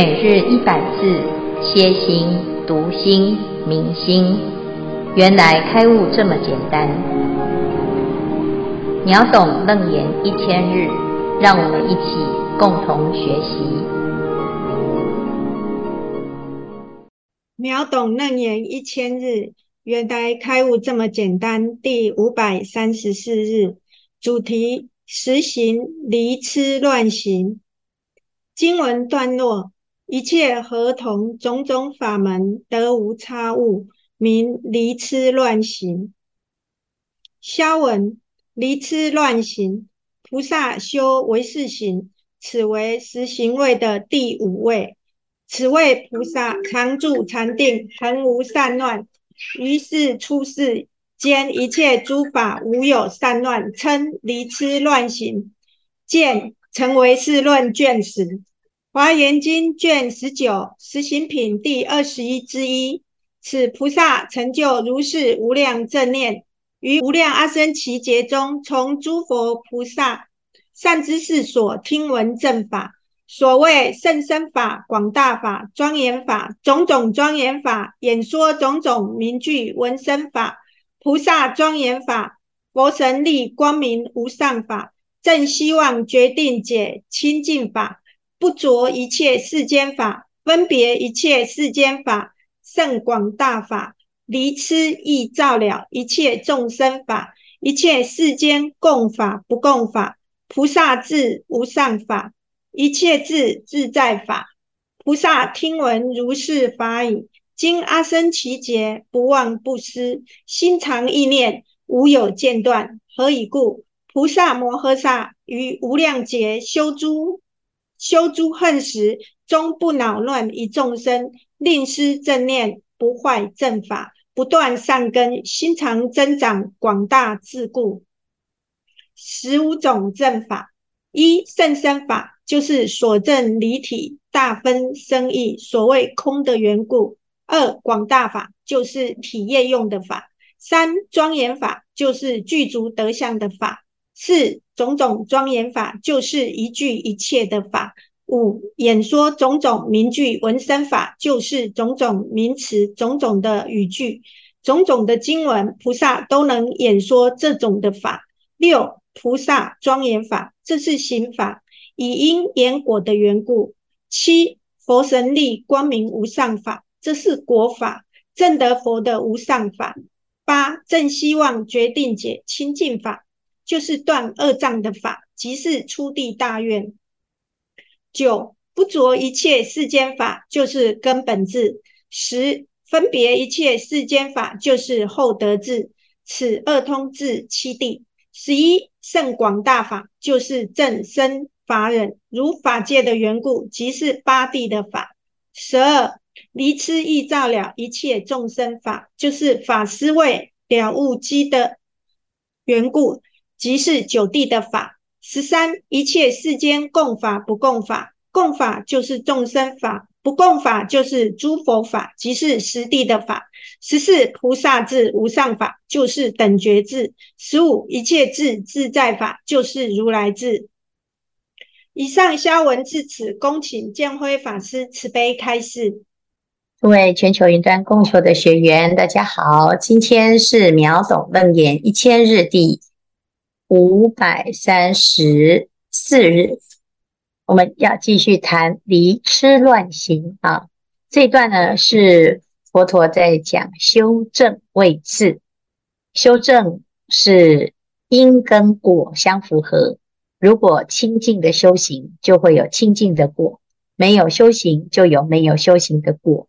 每日一百字，歇心、读心、明心，原来开悟这么简单。秒懂楞严一千日，让我们一起共同学习。秒懂楞严一千日，原来开悟这么简单。第五百三十四日，主题：实行离痴乱行。经文段落。一切合同种种法门得无差误，名离痴乱行。消文离痴乱行，菩萨修唯识行，此为十行位的第五位。此位菩萨常住禅定，恒无散乱。于是出世间一切诸法无有散乱，称离痴乱行。见成唯识论卷十。华严经卷十九，实行品第二十一之一。此菩萨成就如是无量正念，于无量阿僧祇劫中，从诸佛菩萨善知识所听闻正法。所谓甚深法、广大法、庄严法，种种庄严法，演说种种名句闻声法，菩萨庄严法，佛神力光明无上法，正希望决定解清净法。不着一切世间法，分别一切世间法，甚广大法，离痴亦照了一切众生法，一切世间共法不共法，菩萨智无上法，一切智自在法。菩萨听闻如是法已，经阿僧只劫不忘不思，心常意念，无有间断。何以故？菩萨摩诃萨于无量劫修诸。修诸恨时，终不恼乱一众生，令施正念，不坏正法，不断善根，心常增长广大自故。十五种正法：一、甚深法，就是所证离体大分生意，所谓空的缘故；二、广大法，就是体业用的法；三、庄严法，就是具足德相的法；四、种种庄严法就是一句一切的法，五演说种种名句文身法就是种种名词种种的语句种种的经文，菩萨都能演说这种的法。六菩萨庄严法，这是行法，以因言果的缘故。七佛神力光明无上法，这是果法，证得佛的无上法。八正希望决定解清净法。就是断恶障的法，即是出地大愿。九不着一切世间法，就是根本智。十分别一切世间法，就是后得智。此二通智七地。十一甚广大法，就是正生法忍，如法界的缘故，即是八地的法。十二离痴亦照了一切众生法，就是法思维了悟机的缘故。即是九地的法。十三，一切世间共法不共法，共法就是众生法，不共法就是诸佛法，即是十地的法。十四，菩萨智无上法，就是等觉智。十五，一切智自在法，就是如来智。以上消文至此，恭请建辉法师慈悲开示。各位全球云端共修的学员，大家好，今天是秒懂楞严一千日第五百三十四日，我们要继续谈离痴乱行啊。这段呢是佛陀在讲修正位次，修正是因跟果相符合。如果清净的修行，就会有清净的果；没有修行，就有没有修行的果。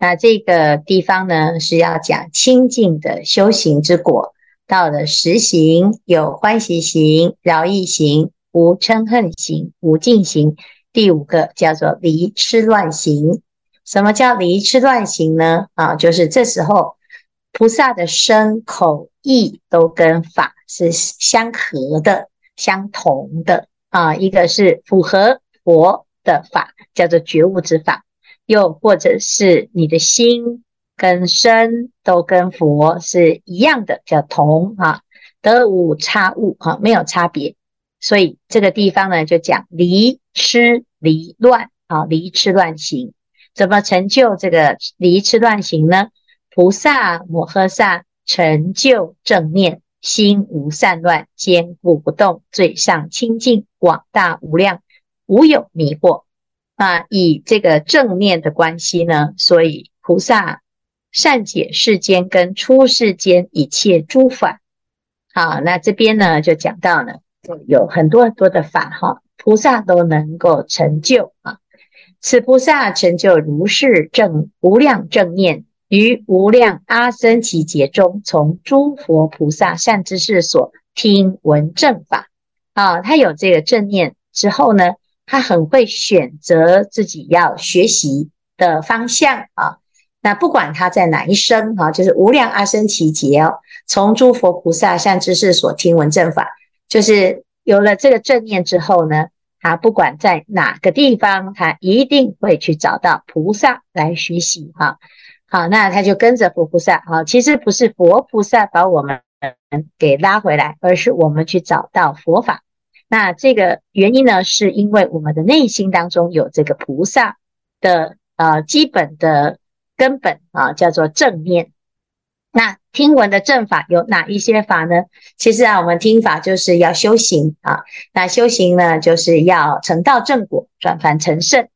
那这个地方呢是要讲清净的修行之果。到了实行，有欢喜行、饶益行、无嗔恨行、无尽行。第五个叫做离痴乱行。什么叫离痴乱行呢？啊，就是这时候菩萨的身口意都跟法是相合的、相同的啊。一个是符合佛的法，叫做觉悟之法；又或者是你的心。跟身都跟佛是一样的，叫同啊，得无差误哈，没有差别。所以这个地方呢，就讲离痴离乱啊，离痴乱行。怎么成就这个离痴乱行呢？菩萨摩诃萨成就正念，心无散乱，坚固不动，最上清净，广大无量，无有迷惑。啊，以这个正念的关系呢，所以菩萨善解世间跟出世间一切诸法。好，那这边呢就讲到呢，有很多很多的法哈，菩萨都能够成就啊。此菩萨成就如是正无量正念，于无量阿僧只劫中，从诸佛菩萨善知识所听闻正法。啊，他有这个正念之后呢，他很会选择自己要学习的方向啊。那不管他在哪一生啊，就是无量阿僧只劫哦，从诸佛菩萨善知识所听闻正法，就是有了这个正念之后呢，他不管在哪个地方，他一定会去找到菩萨来学习哈。好，那他就跟着佛菩萨啊，其实不是佛菩萨把我们给拉回来，而是我们去找到佛法。那这个原因呢，是因为我们的内心当中有这个菩萨的呃基本的根本啊，叫做正念。那听闻的正法有哪一些法呢？其实啊，我们听法就是要修行啊。那修行呢，就是要成道正果，转凡成圣。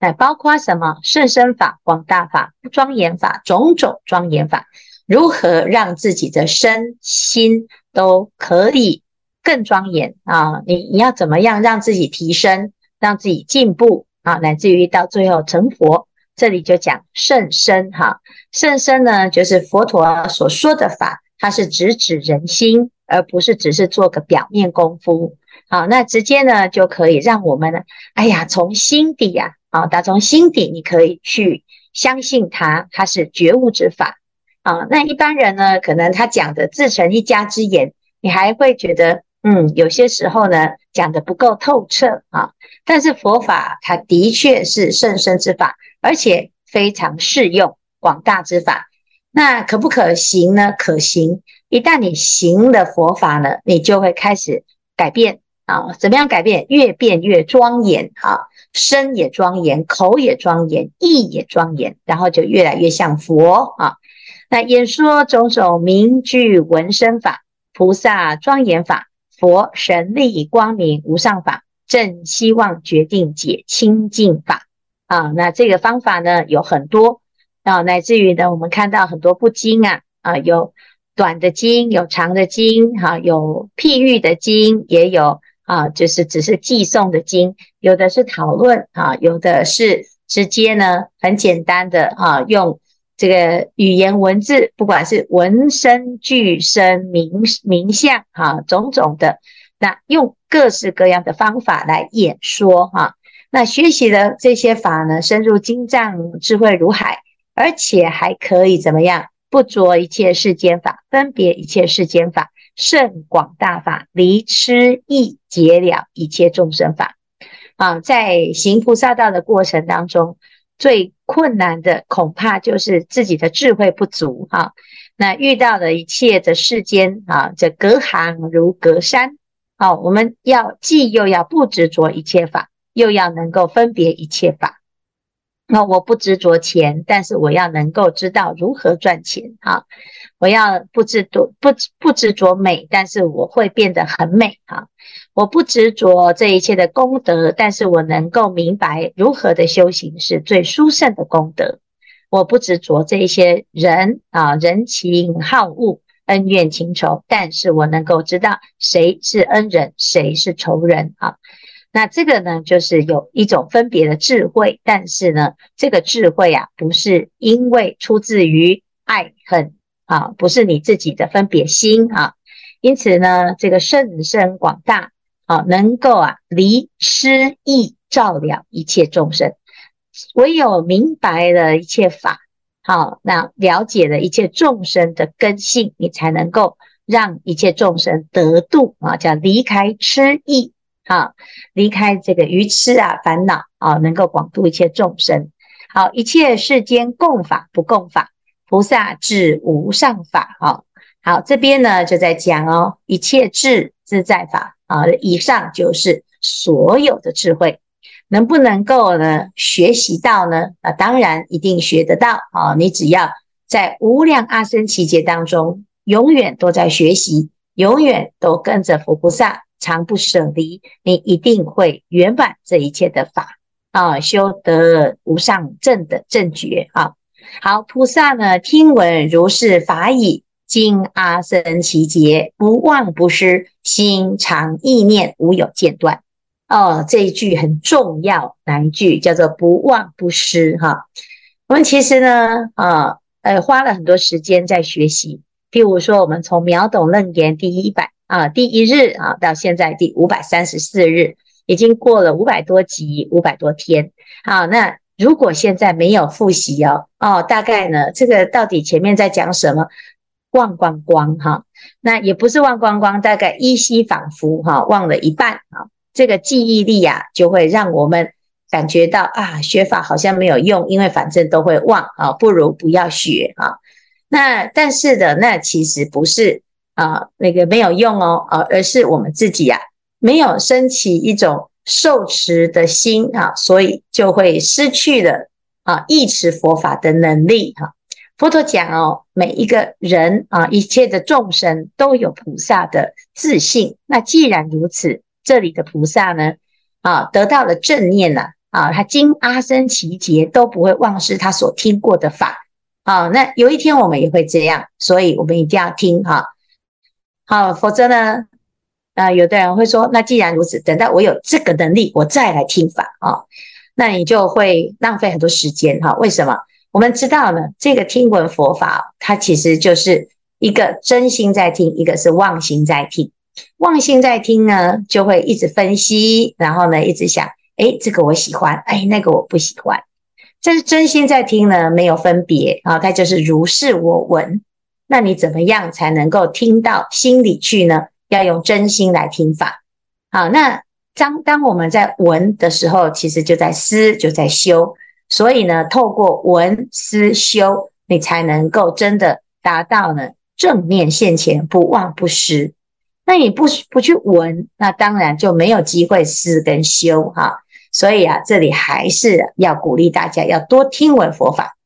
那包括什么？甚深法、广大法、庄严法、种种庄严法。如何让自己的身心都可以？更庄严啊！你你要怎么样让自己提升，让自己进步啊？乃至于到最后成佛，这里就讲甚深哈。甚深呢，就是佛陀所说的法，它是直指人心，而不是只是做个表面功夫。好，那直接呢就可以让我们呢，哎呀，从心底呀，啊，打从心底，你可以去相信它，它是觉悟之法啊。那一般人呢，可能他讲的自成一家之言，你还会觉得。嗯，有些时候呢，讲得不够透彻啊，但是佛法它的确是甚深之法，而且非常适用广大之法。那可不可行呢？可行。一旦你行了佛法呢，你就会开始改变啊。怎么样改变？越变越庄严啊，身也庄严，口也庄严，意也庄严，然后就越来越像佛啊。那演说种种名句闻声法，菩萨庄严法。佛神力光明无上法，正希望决定解清净法啊！那这个方法呢，有很多啊，乃至于呢，我们看到很多部经啊啊，有短的经，有长的经，哈、啊，有譬喻的经，也有啊，就是只是寄送的经，有的是讨论啊，有的是直接呢，很简单的啊，用。这个语言文字，不管是文声、句声、名名相，哈，种种的，那用各式各样的方法来演说，哈，那学习的这些法呢，深入经藏，智慧如海，而且还可以怎么样？不着一切世间法，分别一切世间法，甚广大法，离痴意解了一切众生法，啊，在行菩萨道的过程当中。最困难的恐怕就是自己的智慧不足哈，那遇到的一切的世间啊，这隔行如隔山，好，我们要既又要不执着一切法，又要能够分别一切法。那我不执着钱，但是我要能够知道如何赚钱哈。我要不执着不不执着美，但是我会变得很美哈。我不执着这一切的功德，但是我能够明白如何的修行是最殊胜的功德。我不执着这一些人啊，人情好恶、恩怨情仇，但是我能够知道谁是恩人，谁是仇人啊。那这个呢，就是有一种分别的智慧，但是呢，这个智慧啊，不是因为出自于爱恨啊，不是你自己的分别心啊。因此呢，这个甚深广大。啊，能够啊离痴意照料一切众生，唯有明白了一切法，好，那了解了一切众生的根性，你才能够让一切众生得度啊，叫离开痴意，好，离开这个愚痴啊烦恼啊，能够广度一切众生。好，一切世间共法不共法，菩萨智无上法。好，好，这边呢就在讲哦，一切智自在法。啊，以上就是所有的智慧。能不能够呢学习到呢？啊，当然一定学得到啊！你只要在无量阿僧只劫当中，永远都在学习，永远都跟着佛菩萨，常不舍离，你一定会圆满这一切的法啊，修得无上正的正觉啊！好，菩萨呢听闻如是法已，经阿僧只劫，不忘不失，心常意念无有间断。哦，这一句很重要，哪一句叫做不忘不失？哈，我们其实呢，啊，呃，花了很多时间在学习。譬如说，我们从秒懂楞严第一百啊，第一日啊，到现在第五百三十四日，已经过了五百多集，五百多天。好，那如果现在没有复习哦，哦，大概呢，这个到底前面在讲什么？忘光光哈，那也不是忘光光，大概依稀仿佛哈，忘了一半啊。这个记忆力呀、啊，就会让我们感觉到啊，学法好像没有用，因为反正都会忘啊，不如不要学啊。那但是的，那其实不是啊，那个没有用哦，啊，而是我们自己呀、啊，没有升起一种受持的心啊，所以就会失去了啊，忆持佛法的能力哈。佛陀讲哦，每一个人啊，一切的众生都有菩萨的自信。那既然如此。这里的菩萨呢，啊，得到了正念呐，啊，他经阿僧祇劫都不会忘失他所听过的法，啊，那有一天我们也会这样，所以我们一定要听哈，好，否则呢，啊，有的人会说，那既然如此，等到我有这个能力，我再来听法啊，那你就会浪费很多时间哈。为什么？我们知道呢，这个听闻佛法，它其实就是一个真心在听，一个是妄心在听。妄心在听呢，就会一直分析，然后呢，一直想，诶，这个我喜欢，诶，那个我不喜欢。这是真心在听呢，没有分别啊，它就是如是我闻。那你怎么样才能够听到心里去呢？要用真心来听法。好，那当当我们在闻的时候，其实就在思，就在修。所以呢，透过闻思修，你才能够真的达到呢正念现前，不忘不失。那你不不去闻，那当然就没有机会思跟修哈。所以啊，这里还是要鼓励大家要多听闻佛法。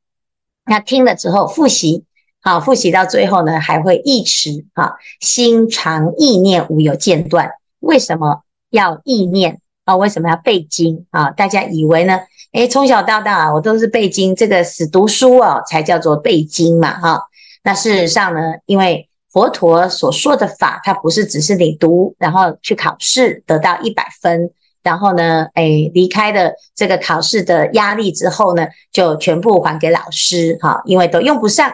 那听了之后复习，好，复习到最后呢，还会忆持啊，心常意念无有间断。为什么要意念啊？为什么要背经啊？大家以为呢？诶，从小到大啊，我都是背经，这个死读书哦，才叫做背经嘛哈。那事实上呢，因为佛陀所说的法，它不是只是你读，然后去考试得到一百分，然后呢，哎，离开了这个考试的压力之后呢，就全部还给老师哈，因为都用不上。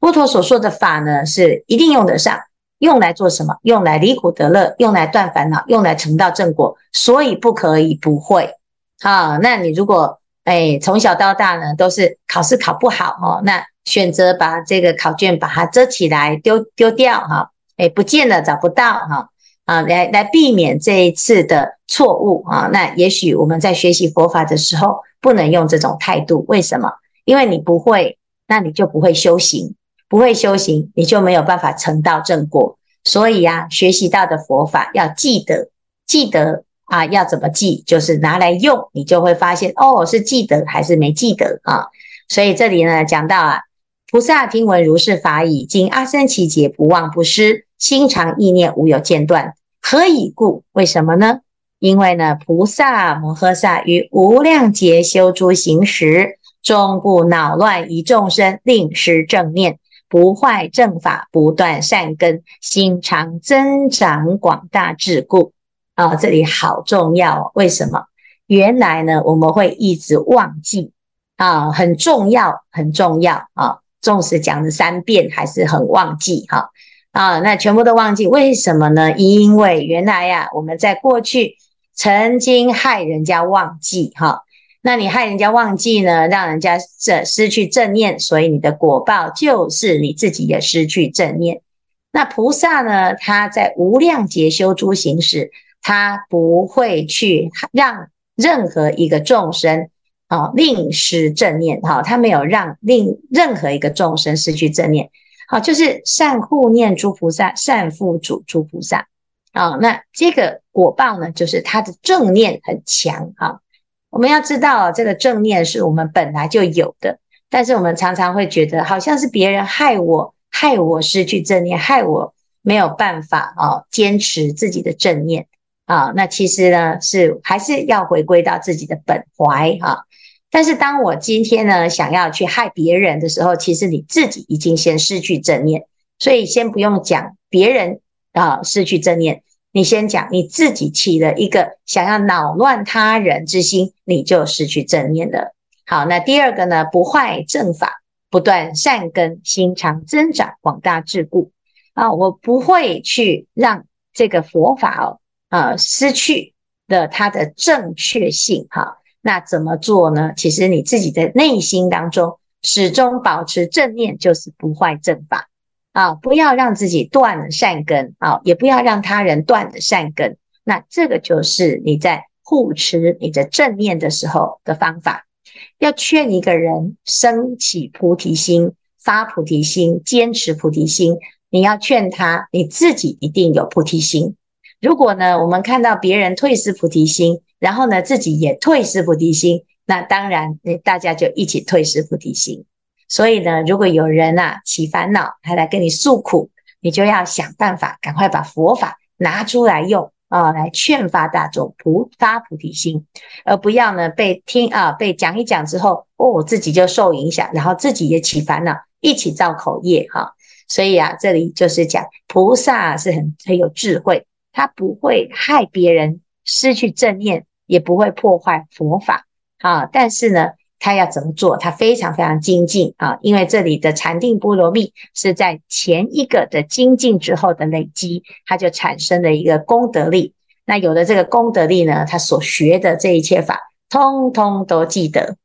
佛陀所说的法呢，是一定用得上，用来做什么？用来离苦得乐，用来断烦恼，用来成道正果，所以不可以不会。好，那你如果哎从小到大呢，都是考试考不好哦，那。选择把这个考卷把它遮起来，丢丢掉哈，诶，不见了，找不到哈，啊，来来避免这一次的错误啊。那也许我们在学习佛法的时候，不能用这种态度。为什么？因为你不会，那你就不会修行，不会修行，你就没有办法成道正果。所以呀，学习到的佛法要记得，记得啊，要怎么记？就是拿来用，你就会发现哦，是记得还是没记得啊？所以这里呢，讲到啊。菩萨听闻如是法已，经阿僧只劫，不忘不失，心常意念无有间断。何以故？为什么呢？因为呢，菩萨摩诃萨于无量劫修诸行时，终不恼乱一众生，令失正念，不坏正法，不断善根，心常增长广大智故。啊，这里好重要。为什么？原来呢，我们会一直忘记啊，很重要，很重要啊。纵使讲了三遍，还是很忘记哈啊，那全部都忘记，为什么呢？因为原来呀、啊，我们在过去曾经害人家忘记哈，那你害人家忘记呢，让人家这失去正念，所以你的果报就是你自己也失去正念。那菩萨呢，他在无量劫修诸行时，他不会去让任何一个众生。啊，令失正念，哈，他没有让令任何一个众生失去正念，好，就是善护念诸菩萨，善付嘱诸菩萨，啊，那这个果报呢，就是他的正念很强，哈，我们要知道，这个正念是我们本来就有的，但是我们常常会觉得，好像是别人害我，害我失去正念，害我没有办法啊坚持自己的正念啊。那其实呢，是还是要回归到自己的本怀哈。但是当我今天呢，想要去害别人的时候，其实你自己已经先失去正念，所以先不用讲别人啊失去正念。你先讲你自己起了一个想要扰乱他人之心，你就失去正念了。好，那第二个呢？不坏正法，不断善根，心常增长，广大智故啊！我不会去让这个佛法哦，呃，失去了它的正确性。哈，那怎么做呢？其实你自己的内心当中始终保持正念，就是不坏正法。啊，不要让自己断了善根啊，也不要让他人断了善根。那这个就是你在护持你的正念的时候的方法。要劝一个人升起菩提心、发菩提心、坚持菩提心，你要劝他，你自己一定有菩提心。如果呢，我们看到别人退失菩提心，然后呢，自己也退失菩提心，那当然，大家就一起退失菩提心。所以呢，如果有人、啊、起烦恼，他来跟你诉苦，你就要想办法，赶快把佛法拿出来用啊，来劝发大众菩发菩提心，而不要呢被听啊被讲一讲之后，哦自己就受影响，然后自己也起烦恼，一起造口业哈、所以啊，这里就是讲菩萨是很很有智慧，他不会害别人失去正念，也不会破坏佛法啊，但是呢。他要怎么做？他非常非常精进啊！因为这里的禅定波罗蜜是在前一个的精进之后的累积，它就产生了一个功德力。那有了这个功德力呢，他所学的这一切法，通通都记得。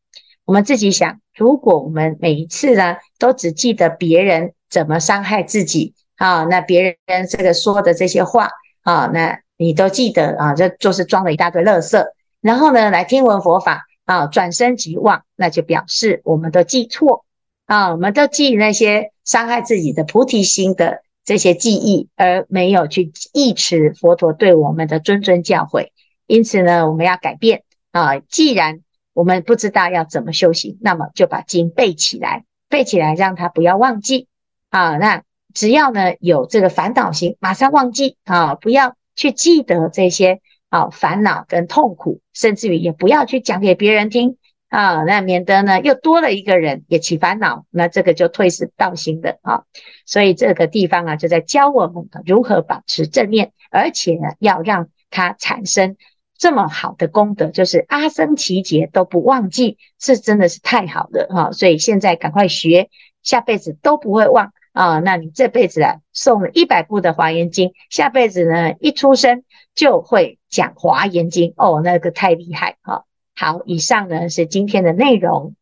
我们自己想，如果我们每一次呢，都只记得别人怎么伤害自己啊，那别人这个说的这些话啊，那你都记得啊，这就是装了一大堆垃圾。然后呢，来听闻佛法。啊，转身即忘，那就表示我们都记错啊，我们都记那些伤害自己的菩提心的这些记忆，而没有去忆持佛陀对我们的谆谆教诲。因此呢，我们要改变啊。既然我们不知道要怎么修行，那么就把经背起来，背起来，让他不要忘记啊。那只要呢有这个烦恼心，马上忘记啊，不要去记得这些。啊，烦恼跟痛苦，甚至于也不要去讲给别人听啊，那免得呢又多了一个人也起烦恼，那这个就退失道心的啊。所以这个地方啊，就在教我们如何保持正念，而且呢要让它产生这么好的功德，就是阿僧祇劫都不忘记，这真的是太好了哈。所以现在赶快学，下辈子都不会忘啊。那你这辈子啊诵了一百部的华严经，下辈子呢一出生就会。讲华严经哦，那个太厉害哈！好，以上呢是今天的内容。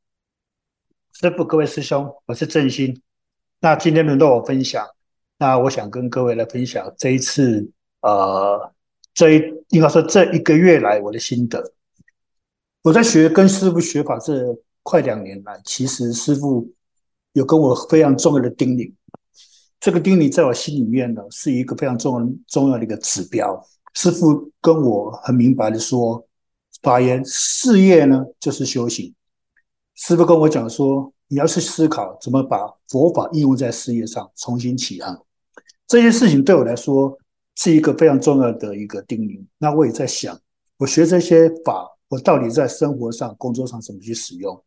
师父，各位师兄，我是正心。那今天轮到我分享，那我想跟各位来分享这一次，呃，这一应该说这一个月来我的心得。我在学跟师父学法这快两年来，其实师父有跟我非常重要的叮咛。这个叮咛在我心里面呢，是一个非常重要重要的一个指标。师父跟我很明白的说，法言事业呢就是修行。师父跟我讲说，你要去思考怎么把佛法应用在事业上，重新起航。这些事情对我来说是一个非常重要的一个叮咛。那我也在想，我学这些法，我到底在生活上、工作上怎么去使用？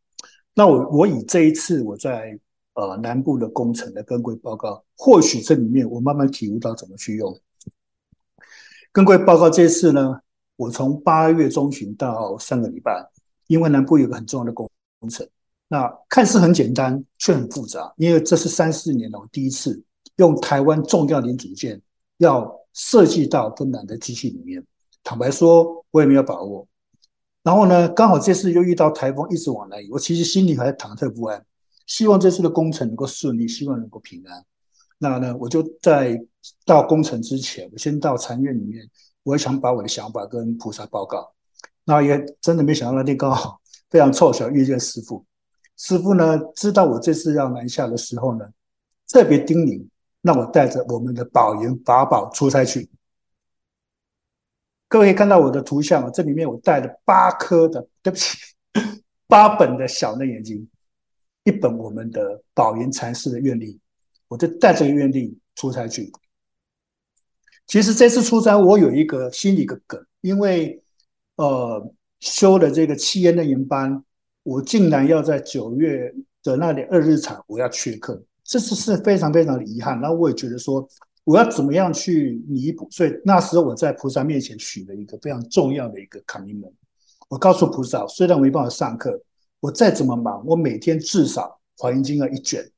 那我我以这一次我在呃南部的工程的跟各位报告，或许这里面我慢慢体悟到怎么去用。跟各位报告，这次呢，我从八月中旬到上个礼拜，因为南部有个很重要的工程，那看似很简单，却很复杂。因为这是三四年来我第一次用台湾重要零组件要设计到芬兰的机器里面。坦白说，我也没有把握。然后呢，刚好这次又遇到台风，一直往来，我其实心里还忐忑不安，希望这次的工程能够顺利，希望能够平安。那呢，我就在到工程之前，我先到禅院里面，我也想把我的想法跟菩萨报告。那也真的没想到那天刚好 非常凑巧遇见师傅。师傅呢，知道我这次要南下的时候呢，特别叮咛让我带着我们的宝严法宝出差去。各位看到我的图像，这里面我带了八颗的，对不起，八本的小楞严经，一本我们的宝云禅师的愿力，我就带这个愿力出差去。其实这次出差我有一个心里的梗，因为呃修了这个七天的营班，我竟然要在九月的那里二日场我要缺课，这次是非常非常的遗憾。然后我也觉得说。我要怎么样去弥补？所以那时候我在菩萨面前许了一个非常重要的一个 commitment。我告诉菩萨，虽然我没办法上课，我再怎么忙，我每天至少《华严经》要一卷，《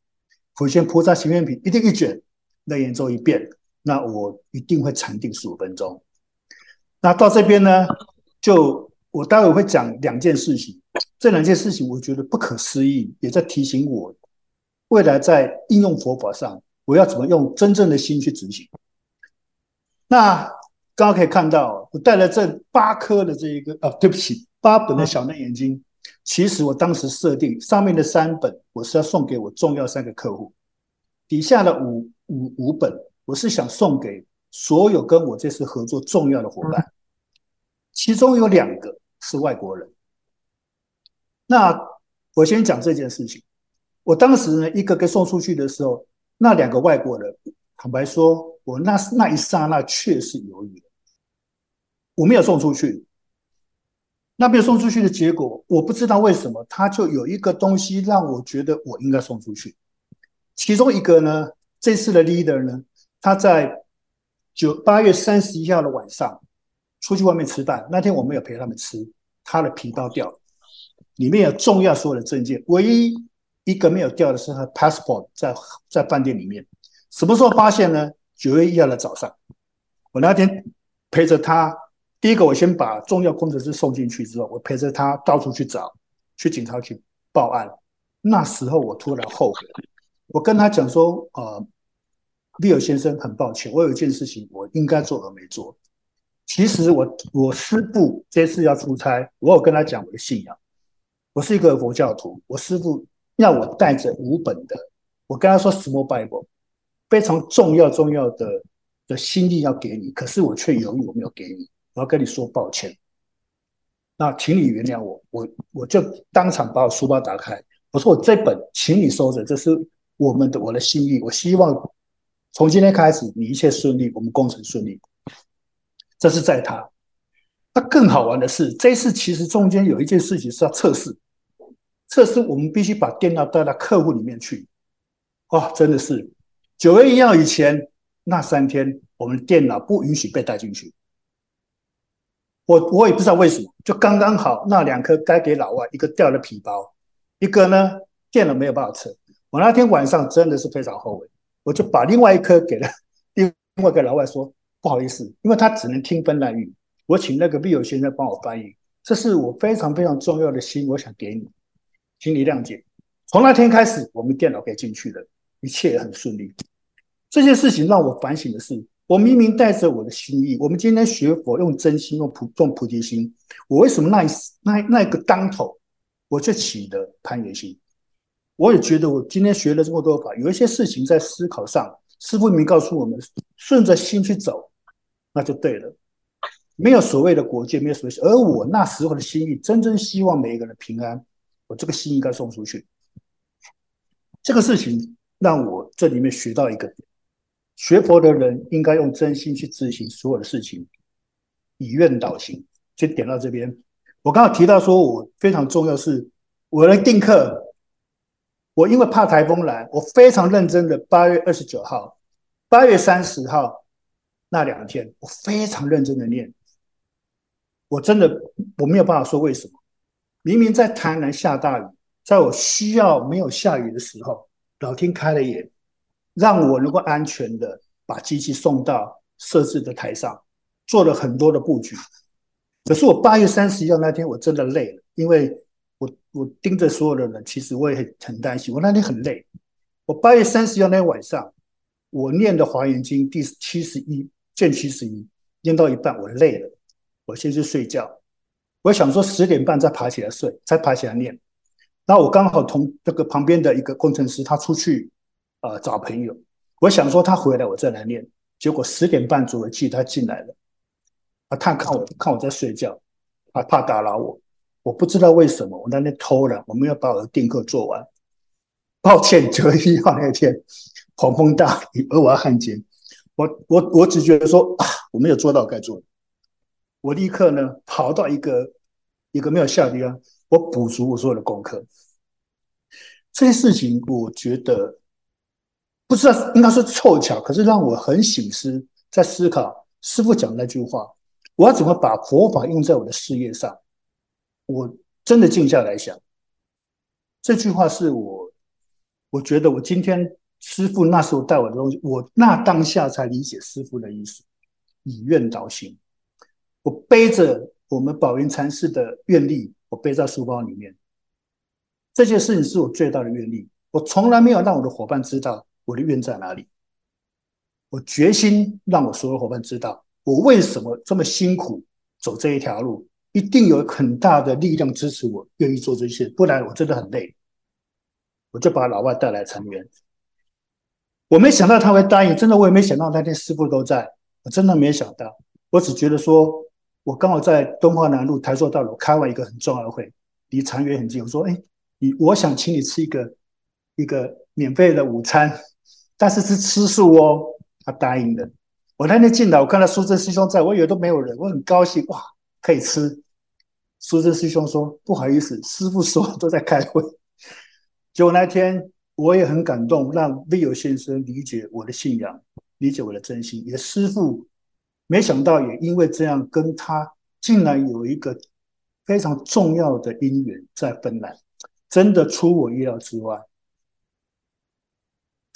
普贤菩萨行愿品》一定一卷，楞严咒一遍。那我一定会禅定十五分钟。那到这边呢，就我待会会讲两件事情，这两件事情我觉得不可思议，也在提醒我未来在应用佛法上。我要怎么用真正的心去执行？那刚刚可以看到，我带了这八颗的这一个啊，对不起，八本的小楞严经。其实我当时设定上面的三本，我是要送给我重要三个客户；底下的五五五本，我是想送给所有跟我这次合作重要的伙伴。其中有两个是外国人。那我先讲这件事情。我当时呢，一个个送出去的时候。那两个外国人，坦白说，我那那一刹那确实犹豫了，我没有送出去。那边送出去的结果，我不知道为什么，他就有一个东西让我觉得我应该送出去。其中一个呢，这次的 leader 呢，他在九八月三十一号的晚上出去外面吃饭，那天我没有陪他们吃，他的皮包掉了，里面有重要所有的证件，唯一。一个没有掉的是他 passport 在在饭店里面，什么时候发现呢？九月一号的早上，我那天陪着他，第一个我先把重要工程师送进去之后，我陪着他到处去找，去警察局报案。那时候我突然后悔，我跟他讲说：“呃，利尔先生，很抱歉，我有一件事情我应该做而没做。其实我我师父这次要出差，我有跟他讲我的信仰，我是一个佛教徒，我师父。”要我带着五本的，我跟他说 Small Bible，非常重要重要的的心意要给你，可是我却犹豫，我没有给你，我要跟你说抱歉。那请你原谅我，我我就当场把我书包打开，我说我这本，请你收着，这是我们的我的心意，我希望从今天开始你一切顺利，我们工程顺利。这是在他，那更好玩的是，这次其实中间有一件事情是要测试。测试我们必须把电脑带到客户里面去，哦，真的是九月一号以前那三天，我们电脑不允许被带进去。我我也不知道为什么，就刚刚好那两颗该给老外，一个掉了皮包，一个呢电脑没有办法测。我那天晚上真的是非常后悔，我就把另外一颗给了另外一个老外说不好意思，因为他只能听芬兰语，我请那个 Bill 先生帮我翻译，这是我非常非常重要的心，我想给你。请你谅解。从那天开始，我们电脑可以进去了，一切也很顺利。这件事情让我反省的是，我明明带着我的心意，我们今天学佛用真心，用菩用菩提心，我为什么那一那那一个当头，我却起了攀缘心？我也觉得我今天学了这么多法，有一些事情在思考上，师父明告诉我们，顺着心去走，那就对了。没有所谓的国界，没有所谓，而我那时候的心意，真正希望每一个人平安。我这个心应该送出去，这个事情让我这里面学到一个点：学佛的人应该用真心去执行所有的事情，以愿导行。就点到这边，我刚刚提到说，我非常重要是，我来定课。我因为怕台风来，我非常认真的八月二十九号、八月三十号那两天，我非常认真的念。我真的我没有办法说为什么。明明在台南下大雨，在我需要没有下雨的时候，老天开了眼，让我能够安全的把机器送到设置的台上，做了很多的布局。可是我八月三十一号那天我真的累了，因为我我盯着所有的人，其实我也很很担心。我那天很累。我八月三十一号那天晚上，我念的《华严经》第七十一卷七十一，念到一半我累了，我先去睡觉。我想说十点半再爬起来睡，再爬起来念。那我刚好同这个旁边的一个工程师，他出去呃找朋友。我想说他回来我再来念。结果十点半左右，记他进来了。啊，他看我看我在睡觉，啊，怕打扰我，我不知道为什么，我那天偷了，我没有把我的定课做完。抱歉，九月一号那天狂风大雨，而我要焊接，我我我只觉得说啊，我没有做到该做的，我立刻呢跑到一个一个没有下的地方，我补足我所有的功课。这些事情，我觉得不知道应该是凑巧，可是让我很醒思，在思考师傅讲那句话，我要怎么把佛法用在我的事业上？我真的静下来想，这句话是我。我觉得我今天师傅那时候带我的东西，我那当下才理解师傅的意思，以愿导行。我背着我们宝云禅寺的愿力，我背在书包里面。这件事情是我最大的愿力。我从来没有让我的伙伴知道我的愿在哪里。我决心让我所有伙伴知道，我为什么这么辛苦走这一条路，一定有很大的力量支持我，愿意做这些，不然我真的很累。我就把老外带来成员，我没想到他会答应，真的我也没想到那天师傅都在，我真的没想到，我只觉得说，我刚好在敦化南路台塑大楼开完一个很重要的会，离禅园很近，我说，哎，你我想请你吃一个一个免费的午餐，但是是吃素哦，他答应了。我那天进来，我看到苏正师兄在，我以为都没有人，我很高兴，哇，可以吃。苏正师兄说，不好意思，师傅说都在开会。结果那天我也很感动，让 Will 先生理解我的信仰，理解我的真心。也师傅没想到，也因为这样跟他竟然有一个非常重要的因缘在芬兰，真的出我意料之外。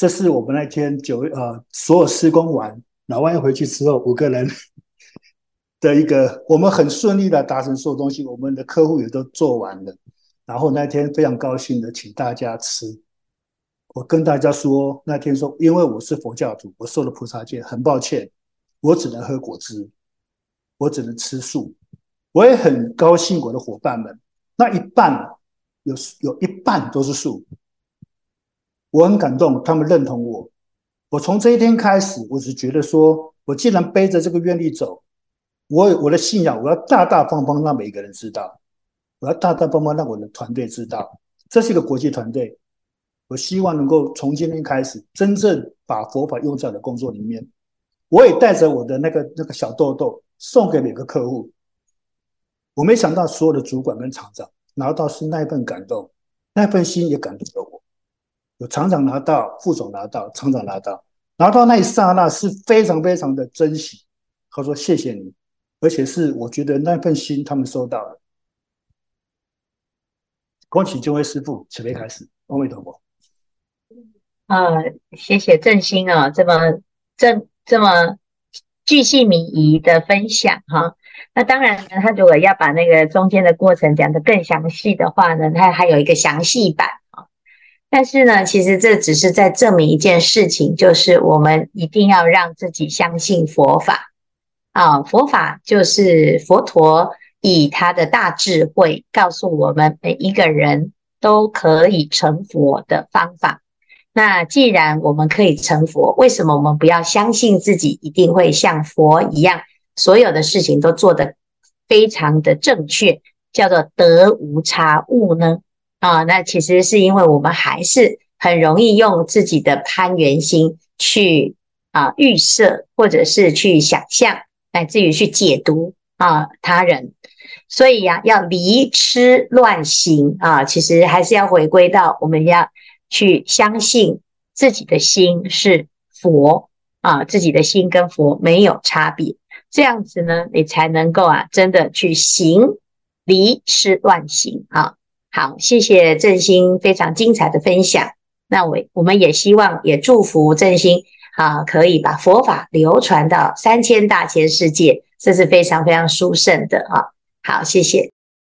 这是我们那天九月呃，所有施工完，老外回去之后，五个人 的一个，我们很顺利的达成所有东西，我们的客户也都做完了。然后那天非常高兴的请大家吃，我跟大家说，那天说，因为我是佛教徒，我受了菩萨戒，很抱歉，我只能喝果汁，我只能吃素。我也很高兴，我的伙伴们那一半有有一半都是素，我很感动，他们认同我。我从这一天开始，我只觉得说，我既然背着这个愿力走，我我的信仰，我要大大方方让每一个人知道。我要大大方方让我的团队知道，这是一个国际团队。我希望能够从今天开始，真正把佛法用在我的工作里面。我也带着我的那个那个小豆豆送给每个客户。我没想到所有的主管跟厂长拿到是那一份感动，那份心也感动了我。有厂长拿到，副总拿到，厂长拿到，拿到那一刹那是非常非常的珍惜。他说谢谢你，而且是我觉得那份心他们收到了。恭喜这位师傅，准备开始。阿弥陀佛。呃，谢谢正心啊，这么这这么巨细靡遗的分享哈。那当然呢，他如果要把那个中间的过程讲得更详细的话呢，他还有一个详细版。但是呢，其实这只是在证明一件事情，就是我们一定要让自己相信佛法啊。佛法就是佛陀。以他的大智慧告诉我们，每一个人都可以成佛的方法。那既然我们可以成佛，为什么我们不要相信自己一定会像佛一样，所有的事情都做得非常的正确，叫做得无差误呢？啊，那其实是因为我们还是很容易用自己的攀缘心去啊预设，或者是去想象，乃至于去解读啊他人。所以呀、要离痴乱行啊，其实还是要回归到我们要去相信自己的心是佛啊，自己的心跟佛没有差别，这样子呢，你才能够啊，真的去行离痴乱行啊。好，谢谢正心非常精彩的分享。那我我们也希望也祝福正心啊，可以把佛法流传到三千大千世界，这是非常非常殊胜的啊。好，谢谢。